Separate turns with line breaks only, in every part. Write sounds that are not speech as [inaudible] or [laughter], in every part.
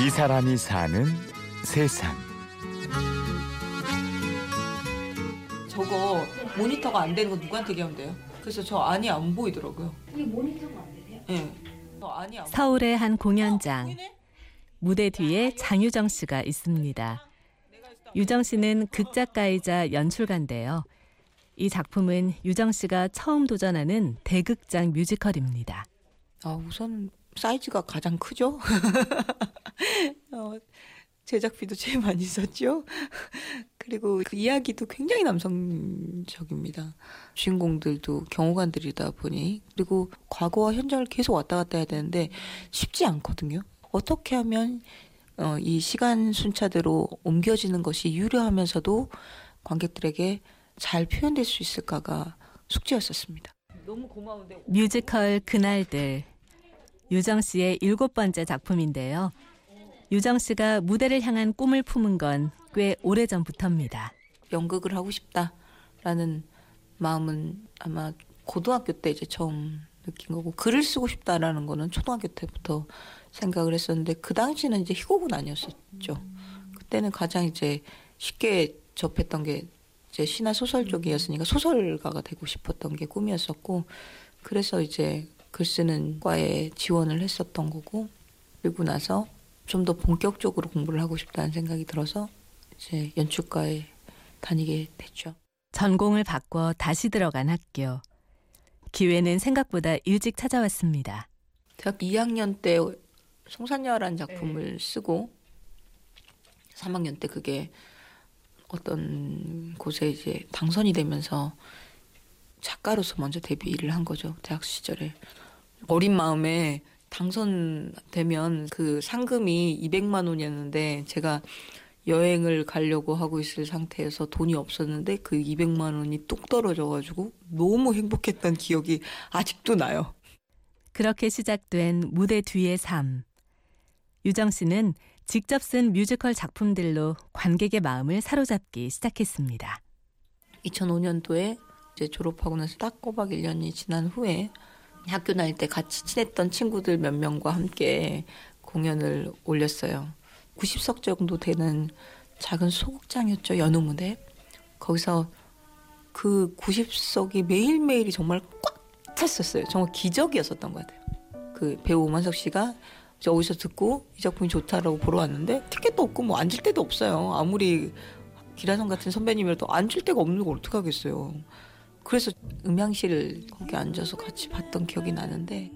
이 사람이 사는 세상.
저거 모니터가 안 되는 거 누구한테 얘기하면 돼요? 그래서 저 안이 안 보이더라고요.
이게 모니터가 안 되세요?
예. 저 안이 안
서울의 한 공연장.
보이네?
무대 뒤에 장유정 씨가 있습니다. 유정 씨는 극작가이자 연출가인데요. 이 작품은 유정 씨가 처음 도전하는 대극장 뮤지컬입니다.
아, 우선 사이즈가 가장 크죠. [laughs] 어, 제작비도 제일 많이 썼죠. [laughs] 그리고 그 이야기도 굉장히 남성적입니다. 주인공들도 경호관들이다 보니 그리고 과거와 현장을 계속 왔다 갔다 해야 되는데 쉽지 않거든요. 어떻게 하면 어, 이 시간 순차대로 옮겨지는 것이 유려하면서도 관객들에게 잘 표현될 수 있을까가 숙제였었습니다.
뮤지컬 그날들. 유정 씨의 일곱 번째 작품인데요. 유정 씨가 무대를 향한 꿈을 품은 건 꽤 오래전부터입니다.
연극을 하고 싶다라는 마음은 아마 고등학교 때 이제 처음 느낀 거고 글을 쓰고 싶다라는 거는 초등학교 때부터 생각을 했었는데 그 당시는 이제 희곡은 아니었었죠. 그때는 가장 이제 쉽게 접했던 게 이제 시나 소설 쪽이었으니까 소설가가 되고 싶었던 게 꿈이었었고 그래서 이제 글 쓰는 과에 지원을 했었던 거고 그리고 나서 좀 더 본격적으로 공부를 하고 싶다는 생각이 들어서 이제 연출과에 다니게 됐죠.
전공을 바꿔 다시 들어간 학교. 기회는 생각보다 일찍 찾아왔습니다.
대학 2학년 때 송산녀라는 작품을 쓰고 3학년 때 그게 어떤 곳에 이제 당선이 되면서 작가로서 먼저 데뷔를 한 거죠. 대학 시절에. 어린 마음에 당선되면 그 상금이 200만 원이었는데 제가 여행을 가려고 하고 있을 상태에서 돈이 없었는데 그 200만 원이 뚝 떨어져가지고 너무 행복했던 기억이 아직도 나요.
그렇게 시작된 무대 뒤의 삶. 유정 씨는 직접 쓴 뮤지컬 작품들로 관객의 마음을 사로잡기 시작했습니다.
2005년도에 이제 졸업하고 나서 딱 꼬박 1년이 지난 후에 학교 다닐 때 같이 친했던 친구들 몇 명과 함께 공연을 올렸어요. 90석 정도 되는 작은 소극장이었죠. 연우 무대. 거기서 그 90석이 매일매일이 정말 꽉 찼었어요. 정말 기적이었었던 것 같아요. 그 배우 오만석 씨가 이제 어디서 듣고 이 작품이 좋다라고 보러 왔는데 티켓도 없고 뭐 앉을 데도 없어요. 아무리 기라성 같은 선배님이라도 앉을 데가 없는 걸 어떡하겠어요. 그래서 음향실 거기 앉아서 같이 봤던 기억이 나는데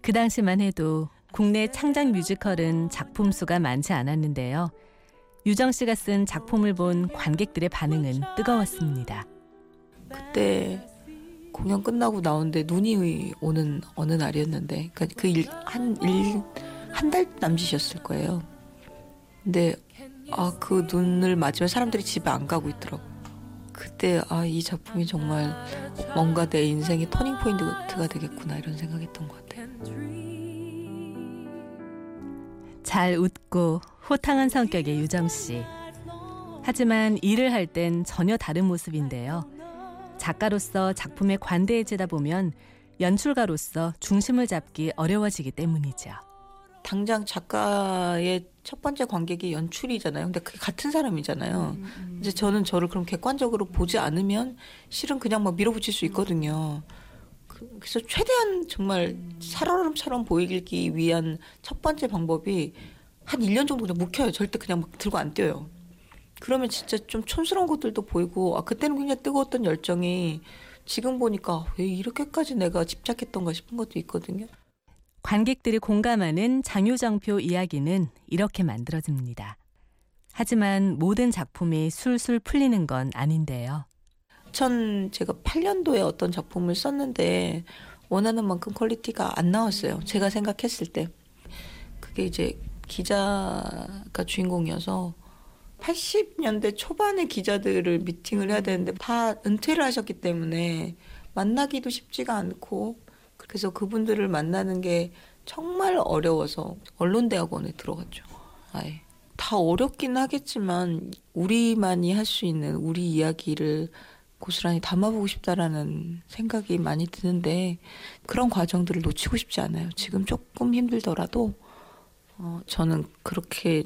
그 당시만 해도 국내 창작 뮤지컬은 작품 수가 많지 않았는데요. 유정 씨가 쓴 작품을 본 관객들의 반응은 뜨거웠습니다.
그때 공연 끝나고 나오는데 눈이 오는 어느 날이었는데 그러니까 그일한일한 달 남짓이었을 거예요. 근데 아 그 눈을 맞으면 사람들이 집에 안 가고 있더라고. 그때 아 이 작품이 정말 뭔가 내 인생의 터닝 포인트가 되겠구나 이런 생각했던 것 같아요.
잘 웃고 호탕한 성격의 유정 씨. 하지만 일을 할 땐 전혀 다른 모습인데요. 작가로서 작품에 관대해지다 보면 연출가로서 중심을 잡기 어려워지기 때문이죠.
당장 작가의 첫 번째 관객이 연출이잖아요. 근데 그게 같은 사람이잖아요. 이제 저는 저를 그럼 객관적으로 보지 않으면 실은 그냥 막 밀어붙일 수 있거든요. 그- 그래서 최대한 정말 살얼음처럼 보이기 위한 첫 번째 방법이 한 1년 정도 그냥 묵혀요. 절대 그냥 막 들고 안 뛰어요. 그러면 진짜 좀 촌스러운 것들도 보이고, 아, 그때는 굉장히 뜨거웠던 열정이 지금 보니까 왜 이렇게까지 내가 집착했던가 싶은 것도 있거든요.
관객들이 공감하는 장유정표 이야기는 이렇게 만들어집니다. 하지만 모든 작품이 술술 풀리는 건 아닌데요.
2000 제가 8년도에 어떤 작품을 썼는데 원하는 만큼 quality가 안 나왔어요. 제가 생각했을 때. 그게 이제 기자가 주인공이어서 80년대 초반의 기자들을 미팅을 해야 되는데 다 은퇴를 하셨기 때문에 만나기도 쉽지가 않고 그래서 그분들을 만나는 게 정말 어려워서 언론대학원에 들어갔죠. 아예. 다 어렵긴 하겠지만 우리만이 할 수 있는 우리 이야기를 고스란히 담아보고 싶다라는 생각이 많이 드는데 그런 과정들을 놓치고 싶지 않아요. 지금 조금 힘들더라도 어, 저는 그렇게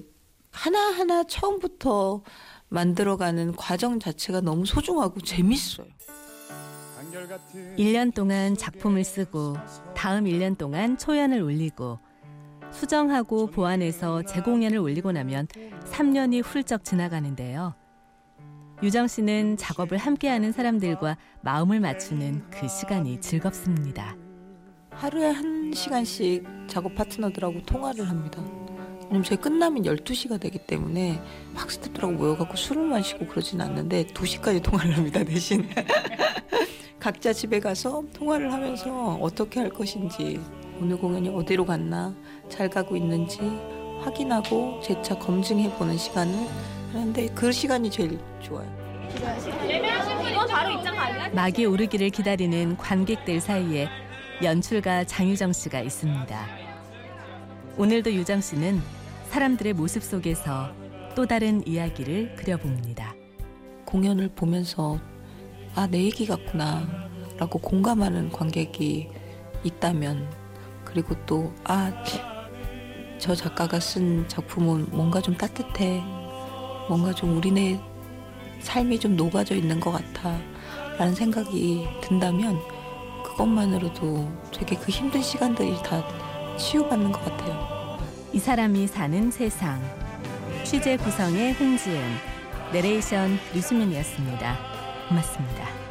하나하나 처음부터 만들어가는 과정 자체가 너무 소중하고 재밌어요.
1년 동안 작품을 쓰고 다음 1년 동안 초연을 올리고 수정하고 보완해서 재공연을 올리고 나면 3년이 훌쩍 지나가는데요. 유정 씨는 작업을 함께하는 사람들과 마음을 맞추는 그 시간이 즐겁습니다.
하루에 한 시간씩 작업 파트너들하고 통화를 합니다. 왜냐면 저희 끝나면 12시가 되기 때문에 막 스태프들하고 모여갖고 술을 마시고 그러진 않는데 2시까지 통화를 합니다, [laughs] 대신. 각자 집에 가서 통화를 하면서 어떻게 할 것인지, 오늘 공연이 어디로 갔나, 잘 가고 있는지 확인하고 재차 검증해보는 시간을 하는데 그 시간이 제일 좋아요.
막이 오르기를 기다리는 관객들 사이에 연출가 장유정 씨가 있습니다. 오늘도 유정 씨는 사람들의 모습 속에서 또 다른 이야기를 그려봅니다.
공연을 보면서 아, 내 얘기 같구나 라고 공감하는 관객이 있다면 그리고 또 아, 저 작가가 쓴 작품은 뭔가 좀 따뜻해 뭔가 좀 우리네 삶이 좀 녹아져 있는 것 같아 라는 생각이 든다면 그것만으로도 되게 그 힘든 시간들이 다 치유받는 것 같아요.
이 사람이 사는 세상 취재 구성의 홍지은 내레이션 류수민이었습니다. 고맙습니다.